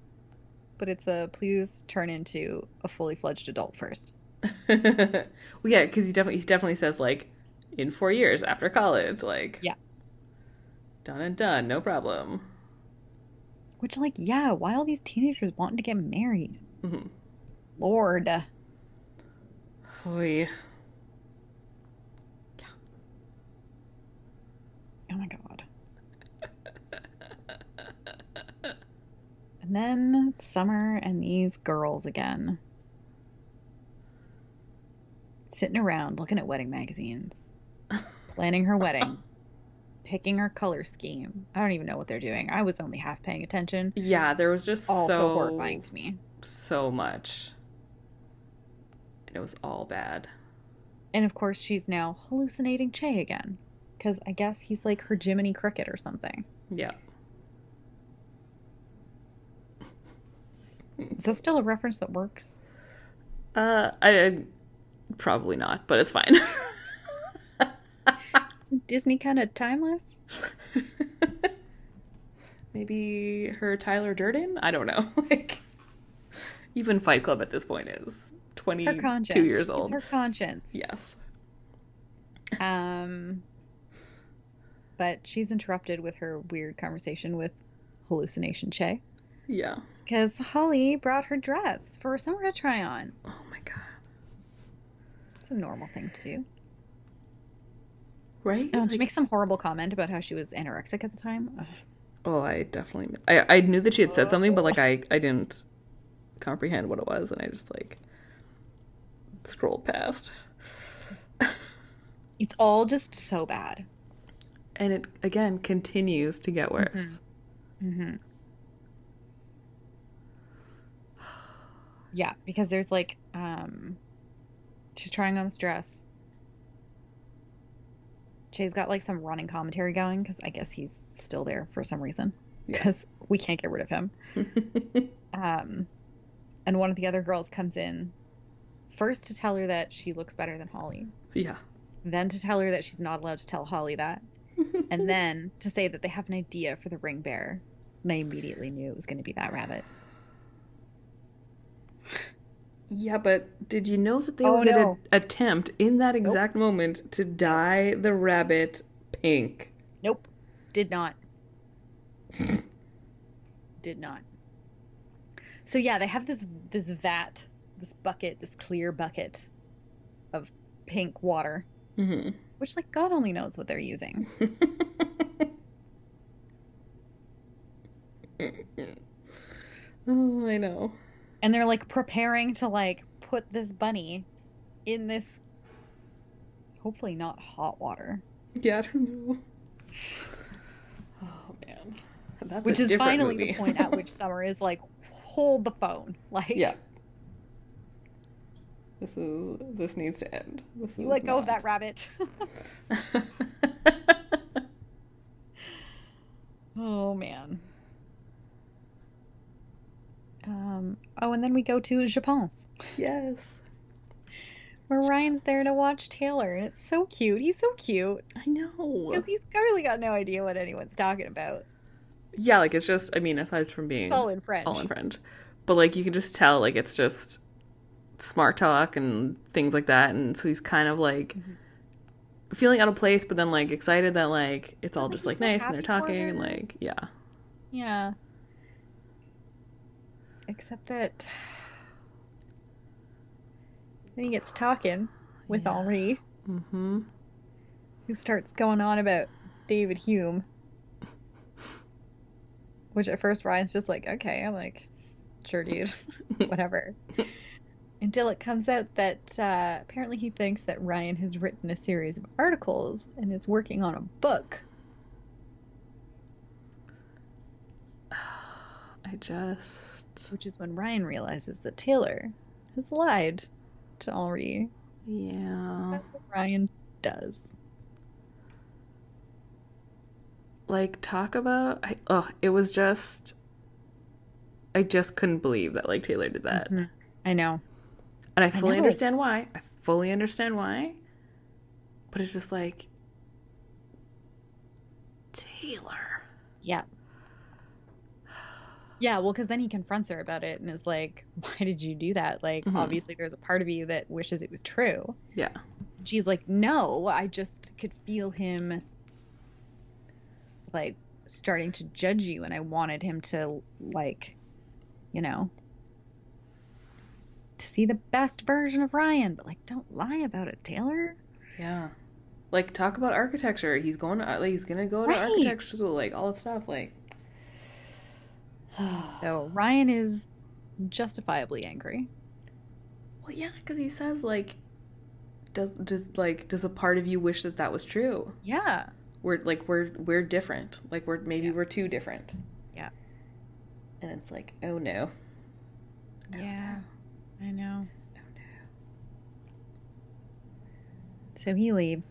but it's a please turn into a fully fledged adult first. well, yeah, because he definitely he definitely says like in four years after college, like Yeah. done and done, no problem. Which, like, yeah, why all these teenagers wanting to get married? hmm Lord. Oy. Oh my god. And then Summer and these girls again. Sitting around looking at wedding magazines, planning her wedding, picking her color scheme. I don't even know what they're doing. I was only half paying attention. Yeah, there was just Also so horrifying to me. so much. And it was all bad. And of course, she's now hallucinating Che again. Because I guess he's like her Jiminy Cricket or something. Yeah. Is that still a reference that works? Uh, I, I probably not, but it's fine. Disney kind of timeless? Maybe her Tyler Durden? I don't know. Like, even Fight Club at this point is 22 conscience. years It's old. her conscience. Yes. Um, but she's interrupted with her weird conversation with hallucination Che Yeah. Because Holly brought her dress for Summer to try on. Oh my god. It's a normal thing to do. Right? Oh, and she makes some horrible comment about how she was anorexic at the time. Ugh. Oh, I definitely. I I knew that she had said something, but like I I didn't comprehend what it was, and I just like scrolled past. It's all just so bad. And it again continues to get worse. Mm-hmm. Yeah, because there's like, um, she's trying on this dress. Che's got like some running commentary going because I guess he's still there for some reason Yeah. because we can't get rid of him. Um, and one of the other girls comes in first to tell her that she looks better than Holly, yeah. then to tell her that she's not allowed to tell Holly that, and then to say that they have an idea for the ring bearer. And I immediately knew it was going to be that rabbit. Yeah, but did you know that they Oh, were going to no. attempt in that exact moment to dye the rabbit pink? Nope. Did not. Did not. So yeah, they have this this vat, this bucket, this clear bucket of pink water, hmm which like God only knows what they're using. oh, I know. And they're like preparing to like put this bunny in this hopefully not hot water. Yeah, I don't know. Oh man, that's Which is finally movie. the point at which Summer is like, hold the phone. Like yeah. This is this needs to end. This you is let go of that rabbit. Oh man. Um, oh, and then we go to Je pense, yes, where Ryan's there to watch Taylor, and it's so cute. He's so cute I know. because he's clearly got no idea what anyone's talking about. Yeah, like it's just. I mean, aside from being It's all in French. all in French, but like you can just tell, like it's just smart talk and things like that, and so he's kind of like Mm-hmm. feeling out of place, but then like excited that like it's all just like nice and they're talking and like yeah, Yeah. Except that then he gets talking with Yeah. Henri, mm-hmm. who starts going on about David Hume. Which at first Ryan's just like, okay, I'm like, sure, dude, whatever. Until it comes out that uh, apparently he thinks that Ryan has written a series of articles and is working on a book. I just Which is when Ryan realizes that Taylor has lied to Henri. yeah, That's what Ryan does. like talk about I, oh it was just I just couldn't believe that like Taylor did that. Mhm. I know. And I fully know. understand why. I fully understand why. But it's just like Taylor. Yeah. Yeah, well, because then he confronts her about it and is like, why did you do that? Like, Mhm. obviously, there's a part of you that wishes it was true. Yeah. She's like, no, I just could feel him, like, starting to judge you, and I wanted him to, like, you know, to see the best version of Ryan. But, like, don't lie about it, Taylor. Yeah. Like talk about architecture. He's going to like, he's going to go to Right. architecture school like all that stuff like So Ryan is justifiably angry. Well, yeah, because he says like, does does like does a part of you wish that that was true? Yeah. We're like we're we're different. Like we're maybe Yeah. we're too different. Yeah. And it's like, oh no. Oh, Yeah. no. I know. Oh no. So he leaves.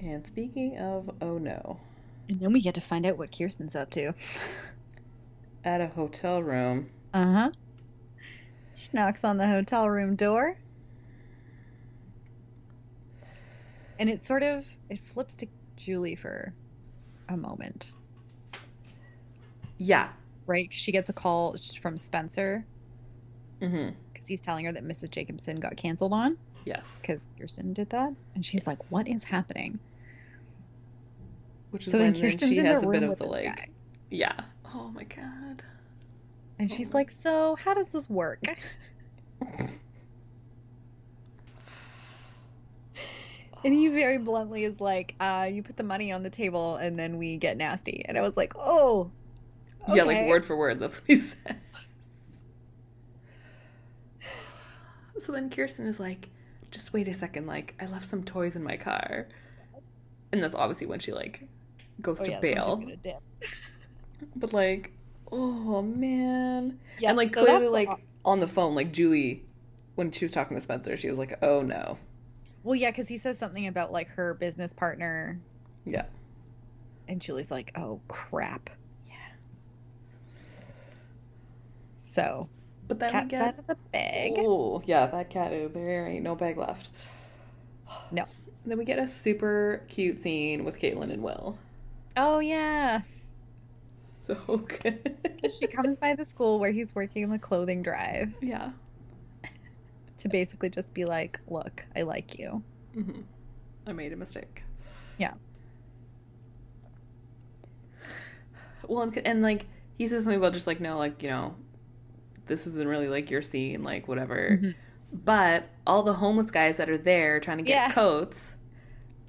And speaking of oh no, And then we get to find out what Kirsten's up to. at a hotel room, Uh huh. She knocks on the hotel room door. And it sort of it flips to Julie for a moment, yeah. right? She gets a call from Spencer Mm-hmm. because he's telling her that Mrs. Jacobson got canceled on Yes. because Kirsten did that, and she's like, "What is happening?" Which is So when she has a bit of the like, guy, yeah. Oh my god. and she's like, "So how does this work?" And he very bluntly is like, uh, you put the money on the table and then we get nasty. And I was like, oh. Yeah, like word for word. That's what he says. So then Kirsten is like, just wait a second. Like, I left some toys in my car. And that's obviously when she, like, goes Oh, to yeah, bail. But, like, oh, man. Yeah, and, like, so clearly, like, on the phone, like, Julie, when she was talking to Spencer, she was like, oh, no. Well, yeah, because he says something about like her business partner, Yeah. and Julie's like, oh crap. Yeah. So, But then cat's we out get. of the bag. Oh, yeah, that cat, there ain't no bag left. No. Then we get a super cute scene with Caitlin and Will. Oh, yeah. So good. She comes by the school where he's working on the clothing drive Yeah. to basically just be like, look, I like you. hmm I made a mistake. Yeah. Well, and, and like he says something about just like no, like you know, this isn't really like your scene, like whatever. Mhm. But all the homeless guys that are there trying to get Yeah. coats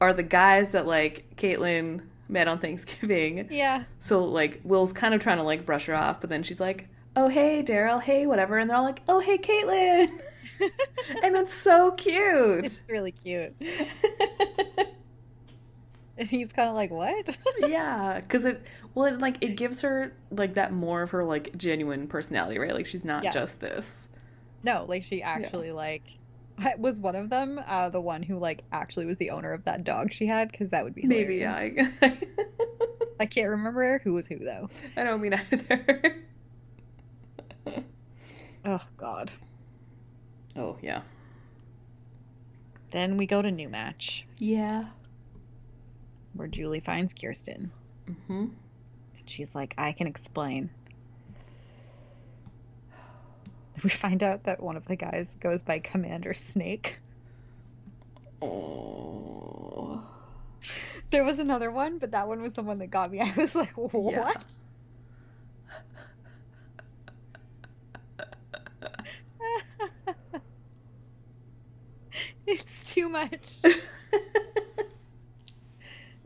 are the guys that like Caitlin met on Thanksgiving. Yeah. So like Will's kind of trying to like brush her off, but then she's like, "Oh hey Daryl, hey whatever," and they're all like, "Oh hey Caitlin," and it's so cute. It's really cute. And he's kind of like, what? yeah, because it well, it like it gives her like that more of her like genuine personality, right? Like she's not just this. No, like she actually like was one of them uh, the one who like actually was the owner of that dog she had because that would be Maybe yeah. I, I can't remember who was who though. I don't mean either. Oh God. oh yeah. Then we go to new match Yeah. where Julie finds Kirsten. Mm-hmm. And she's like, I can explain. We find out that one of the guys goes by Commander Snake. Oh. There was another one, but that one was the one that got me. I was like, what? it's too much.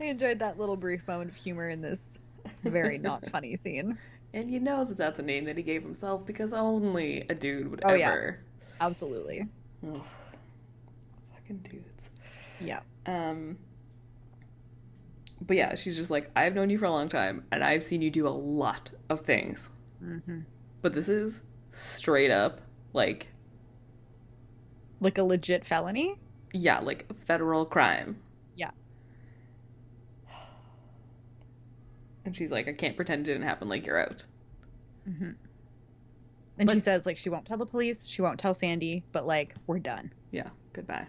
I enjoyed that little brief moment of humor in this very not funny scene. And you know that that's a name that he gave himself because only a dude would Oh, yeah. ever. Absolutely. Ugh. Fucking dudes. Yeah. Um, but yeah, she's just like, I've known you for a long time, and I've seen you do a lot of things. hmm But this is straight up, like, Like a legit felony? yeah, like federal crime. Yeah. And she's like, I can't pretend it didn't happen, like, you're out. hmm And she says, like, she won't tell the police, she won't tell Sandy, but, like, we're done. Yeah, goodbye.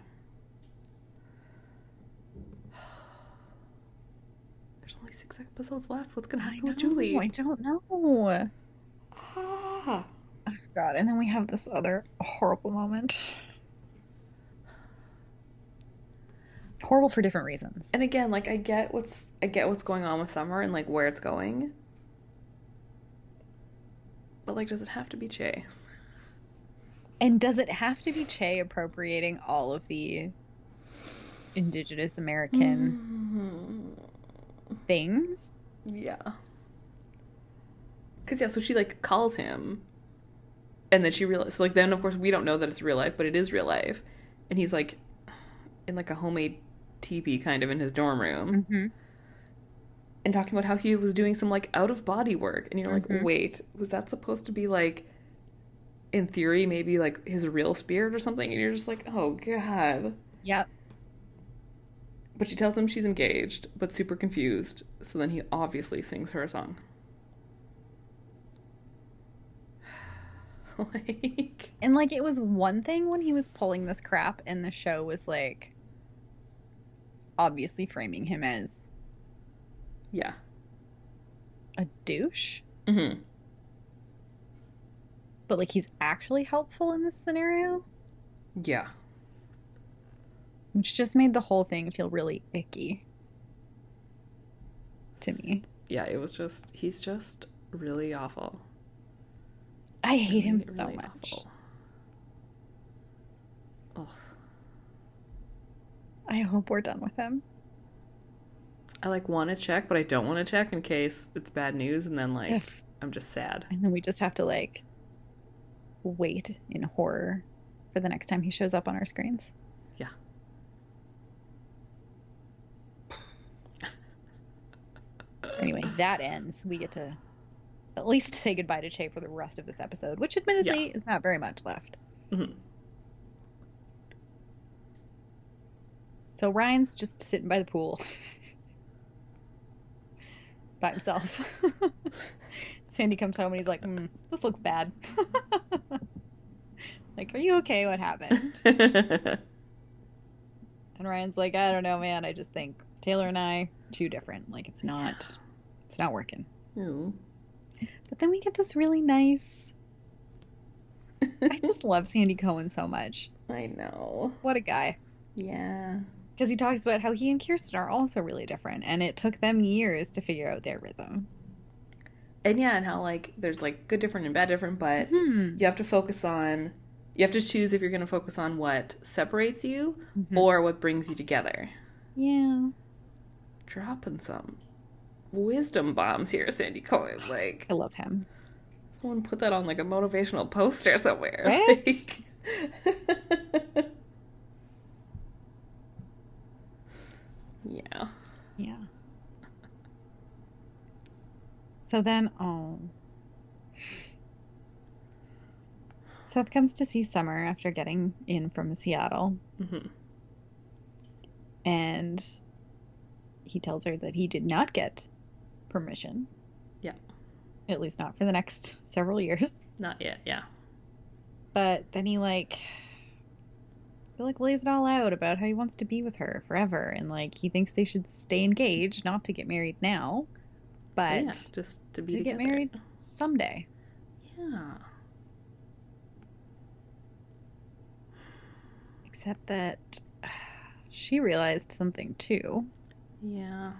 There's only six episodes left. What's gonna happen with Julie? I don't know. Ah. Oh. God. And then we have this other horrible moment. Horrible for different reasons. And again, like I get what's I get what's going on with Summer and like where it's going. But like does it have to be Che? And does it have to be Che appropriating all of the indigenous American Mm-hmm. things? Yeah. Cause yeah, so she like calls him, and then she realizes. So like then of course we don't know that it's real life, but it is real life, and he's like in like a homemade teepee kind of in his dorm room, hmm and talking about how he was doing some like out of body work, and you're like, Mhm. wait, was that supposed to be like? In theory, maybe like his real spirit or something, and you're just like, oh god. Yep. But she tells him she's engaged, but super confused. So then he obviously sings her a song. like, And like it was one thing when he was pulling this crap and the show was like obviously framing him as yeah. a douche, hmm but like he's actually helpful in this scenario, Yeah. which just made the whole thing feel really icky to me. Yeah, it was just, he's just really awful. I hate him so really much. awful. Ugh. I hope we're done with him. I like want to check, but I don't want to check in case it's bad news, and then like Ugh. I'm just sad. And then we just have to like wait in horror for the next time he shows up on our screens. Yeah. Anyway, that ends. We get to at least say goodbye to Che for the rest of this episode, which admittedly is not very much left. Mhm. So Ryan's just sitting by the pool by himself. Sandy comes home and he's like, mm, "This looks bad." like, "Are you okay? What happened?" And Ryan's like, "I don't know, man. I just think Taylor and I too different. Like, it's not, it's not working." Ooh. But then we get this really nice. I just love Sandy Cohen so much. I know. What a guy. Yeah. Because he talks about how he and Kirsten are also really different, and it took them years to figure out their rhythm. And yeah, and how like there's like good different and bad different, but Hmm. you have to focus on you have to choose if you're going to focus on what separates you Mhm. or what brings you together. Yeah. Dropping some wisdom bombs here, Sandy Cohen. Like I love him. someone put that on like a motivational poster somewhere. Right? Like- yeah. Yeah. So then, oh. Seth comes to see Summer after getting in from Seattle, hmm and he tells her that he did not get permission. Yeah. At least not for the next several years. Not yet. Yeah. But then he like he like lays it all out about how he wants to be with her forever and like he thinks they should stay engaged, not to get married now, but yeah. Just to be to get married someday. Yeah. Except that she realized something too, Yeah.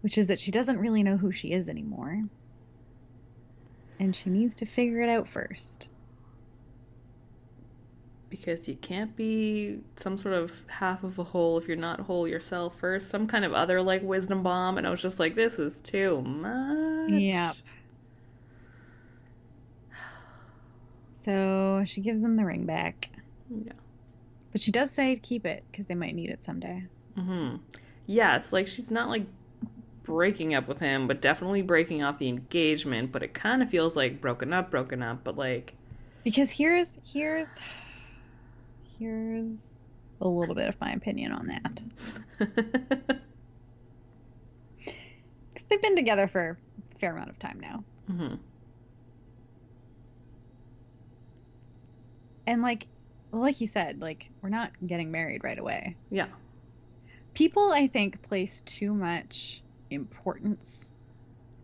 which is that she doesn't really know who she is anymore. And she needs to figure it out first. Because you can't be some sort of half of a whole if you're not whole yourself first. Some kind of other like wisdom bomb, and I was just like, this is too much. Yep. So she gives him the ring back. Yeah. But she does say to keep it because they might need it someday. Mm-hmm. Yeah, it's like she's not like breaking up with him, but definitely breaking off the engagement. But it kind of feels like broken up, broken up. But like, Because here's here's here's a little bit of my opinion on that. Because they've been together for a fair amount of time now. hmm And like like you said, like we're not getting married right away. yeah, People I think place too much importance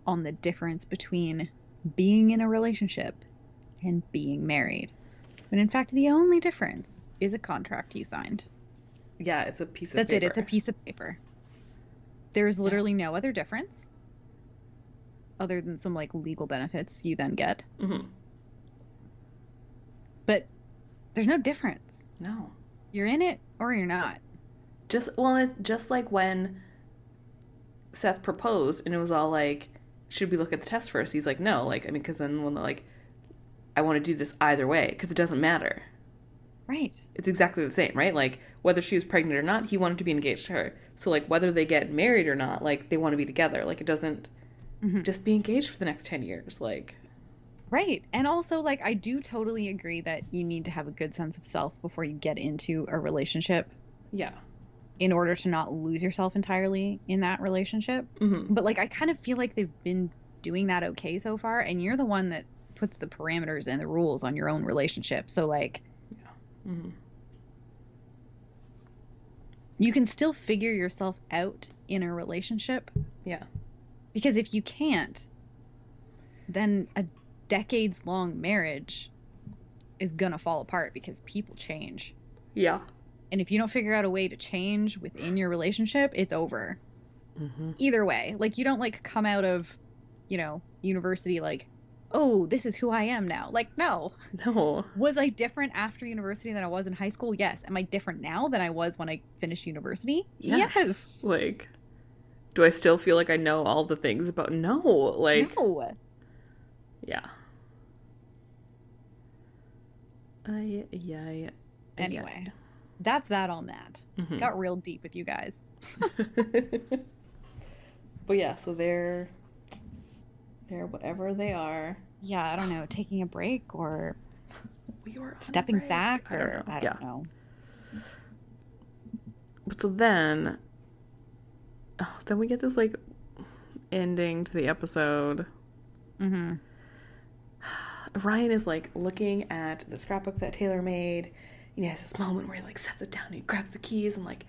on the difference between being in a relationship and being married. When in fact the only difference is a contract you signed. yeah, it's a piece of That's paper. it. It's a piece of paper. There's literally no other difference other than some like legal benefits you then get. hmm But there's no difference. No, You're in it or you're not. just well, it's just like when Seth proposed, and it was all like, should we look at the test first? He's like, no, like I mean, because then when they're like, I want to do this either way because it doesn't matter. Right. It's exactly the same, right? Like whether she was pregnant or not, he wanted to be engaged to her. So like whether they get married or not, like they want to be together. Like it doesn't Mhm. just be engaged for the next ten years. Like Right. And also, like, I do totally agree that you need to have a good sense of self before you get into a relationship yeah, in order to not lose yourself entirely in that relationship. mm-hmm. But, like, I kind of feel like they've been doing that okay so far. And you're the one that puts the parameters and the rules on your own relationship. So, like, Mm-hmm. you can still figure yourself out in a relationship. yeah, Because if you can't, then a decades long marriage is going to fall apart because people change. yeah, And if you don't figure out a way to change within your relationship, it's over. mm-hmm. Either way, like you don't like come out of, you know, university like, "Oh, this is who I am now." Like, no. no, Was I different after university than I was in high school? Yes. Am I different now than I was when I finished university? Yes. Like, do I still feel like I know all the things about? No, like, no. yeah. I yeah, yeah. Anyway, that's that on that. Mhm. Got real deep with you guys. but yeah, so they're they're whatever they are. Yeah, I don't know, taking a break or We were stepping break. back I or don't know. I don't know. But so then, oh, then we get this like ending to the episode. Mm-hmm. Ryan is like looking at the scrapbook that Taylor made. And he has this moment where he like sets it down and he grabs the keys and like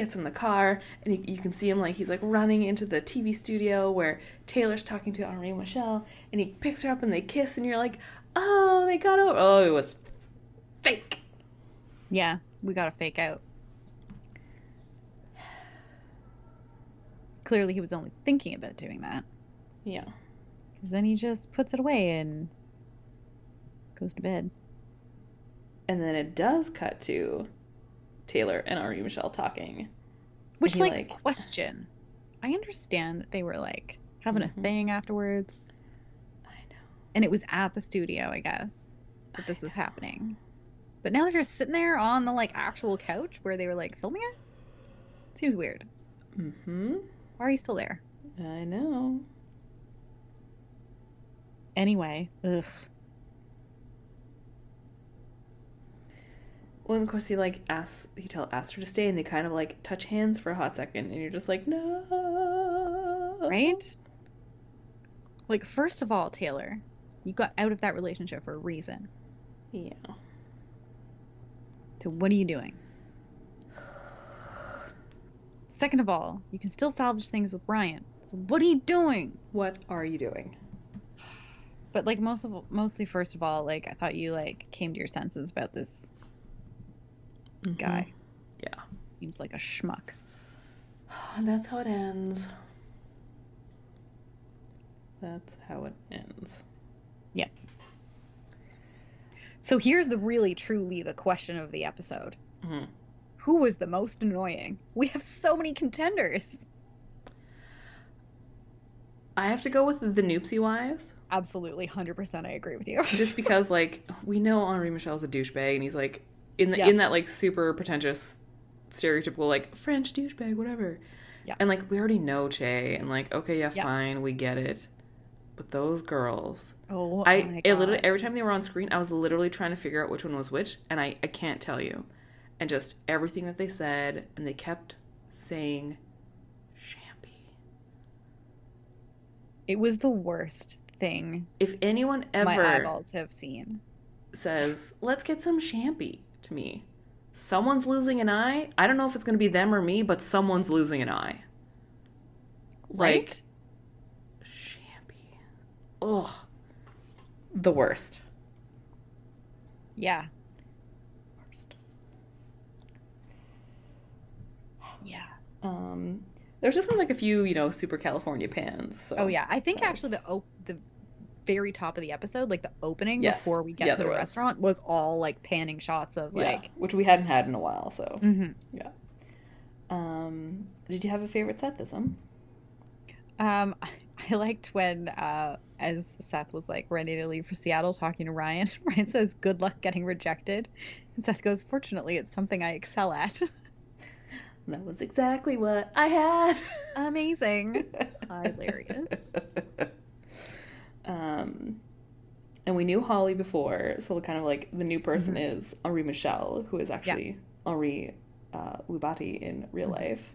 gets in the car. And he, you can see him like he's like running into the TV studio where Taylor's talking to Henri Michel. And he picks her up and they kiss. And you're like, oh, they got over. Oh, it was fake. Yeah, we got to fake out. Clearly, he was only thinking about doing that. Yeah. Because then he just puts it away and goes to bed. And then it does cut to Taylor and Henri Michel talking. Which, he, like, like- question. I understand that they were, like, having Mhm. a thing afterwards. I know. And it was at the studio, I guess, that this was happening. But now they're just sitting there on the, like, actual couch where they were, like, filming it? Seems weird. Mm-hmm. Why are you still there? I know. Anyway, ugh. Well, and of course he like asks he tell asks her to stay, and they kind of like touch hands for a hot second, and you're just like, no, Right? Like, first of all, Taylor, you got out of that relationship for a reason. Yeah. So, what are you doing? Second of all, you can still salvage things with Ryan. So, what are you doing? What are you doing? But like most of mostly, first of all, like I thought you like came to your senses about this guy. Yeah. Seems like a schmuck. And that's how it ends. That's how it ends. Yeah. So here's the really, truly the question of the episode: Mhm. Who was the most annoying? We have so many contenders. I have to go with the Newpsie wives, Absolutely, hundred percent. I agree with you. just because like we know Henri Michel's a douchebag, and he's like in the Yeah. in that like super pretentious, stereotypical like French douchebag, whatever. Yeah. And like we already know Che, and like okay, yeah, Yeah. fine, we get it. But those girls, Oh, I it literally every time they were on screen, I was literally trying to figure out which one was which, and I I can't tell you. And just everything that they said, and they kept saying, "Champy." It was the worst thing If anyone ever my eyeballs have seen. says, "Let's get some champy," to me, someone's losing an eye. I don't know if it's going to be them or me, but someone's losing an eye. Like Right? champy. Ugh. The worst. Yeah. Worst. Yeah. Um, there's definitely like a few, you know, super California pans. So. Oh yeah, I think actually the op- the very top of the episode, like the opening Yes. before we get Yeah, to the was. restaurant, was all like panning shots of Yeah, like. which we hadn't had in a while. So, Mhm. um, did you have a favorite set this um? I liked when, uh, as Seth was like ready to leave for Seattle talking to Ryan, Ryan says, Good luck getting rejected. And Seth goes, Fortunately, it's something I excel at. That was exactly what I had. Amazing. Hilarious. Um, and we knew Holly before, so kind of like the new person Mhm. is Henri Michel, who is actually Henri uh, Lubati in real Mhm. life.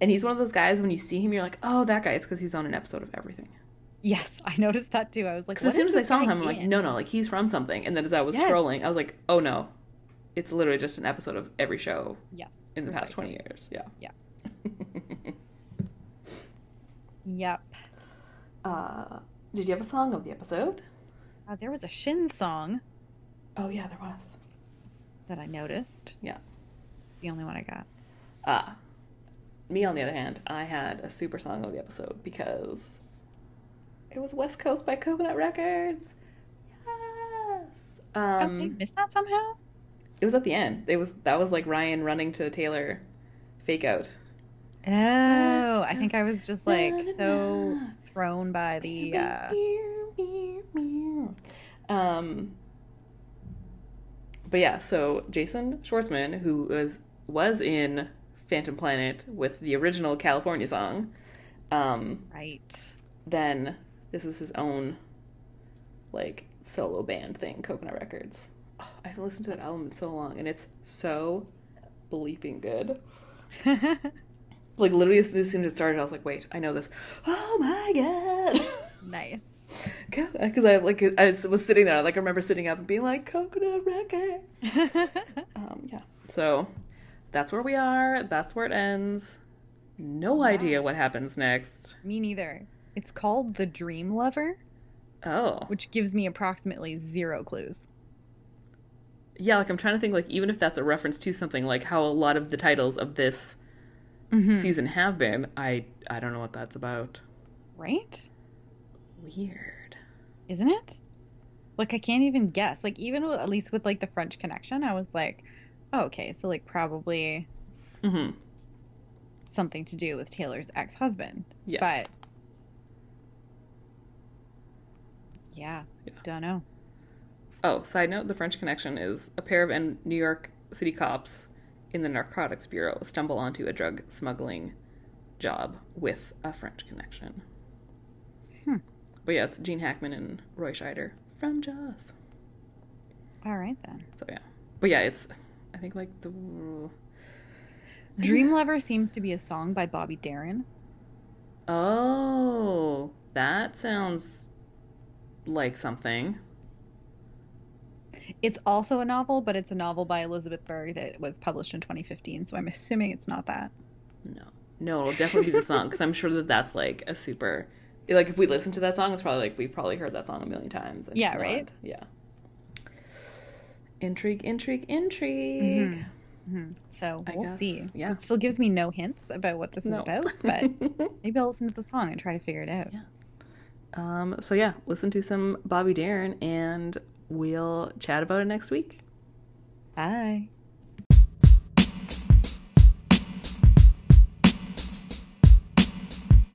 And he's one of those guys when you see him, you're like, oh, that guy. It's because he's on an episode of everything. Yes, I noticed that too. I was like, Because as soon as I saw him, I'm like, in?" no, no, like he's from something. And then as I was Yes. scrolling, I was like, oh no, it's literally just an episode of every show Yes. in the past 20 years. Yeah. Yeah. Yep. uh, did you have a song of the episode? Uh, there was a Shin song Oh, yeah, there was. that I noticed. Yeah. It's the only one I got. Ah. Me, on the other hand, I had a super song of the episode because it was West Coast by Coconut Records. Yes. Um, did I miss that somehow? it was at the end. It was that was like Ryan running to Taylor, fake out. Oh, I think I was just like so. Thrown by the. Uh... Um, but yeah, so Jason Schwartzman, who was was in Phantom Planet with the original California song, um, Right. then this is his own like solo band thing, Coconut Records. Oh, I haven't listened to that album in so long, and it's so bleeping good. Like literally, as soon as it started, I was like, "Wait, I know this." Oh my god! nice. because I like I was sitting there. I like remember sitting up and being like coconut record. Um, yeah. So that's where we are. That's where it ends. No idea what happens next. Me neither. It's called The Dream Lover, Oh, which gives me approximately zero clues. yeah. Like I'm trying to think. Like even if that's a reference to something, like how a lot of the titles of this Mhm. season have been. I I don't know what that's about. Right? Weird. Isn't it? Like I can't even guess. Like even with, at least with like the French Connection, I was like, oh, okay, so like probably hmm something to do with Taylor's ex-husband. Yes. But yeah, Yeah. don't know. Oh, side note: the French Connection is a pair of New York City cops in the Narcotics Bureau stumble onto a drug smuggling job with a French connection. Hmm. But yeah, it's Gene Hackman and Roy Scheider from Jaws. All right then. So yeah, but yeah, it's I think like the Dream Lover seems to be a song by Bobby Darin. oh that sounds like something. It's also a novel, but it's a novel by Elizabeth Berg that was published in 2015, so I'm assuming it's not that. No, no, it'll definitely be the song because I'm sure that that's like a super. Like if we listen to that song, it's probably like we've probably heard that song a million times. and Yeah, right? not- Yeah. Intrigue, intrigue, intrigue. Mhm. hmm So I we'll guess, see. yeah. It still gives me no hints about what this No. is about, but maybe I'll listen to the song and try to figure it out. Yeah. um. So yeah, listen to some Bobby Darin, and we'll chat about it next week. Bye.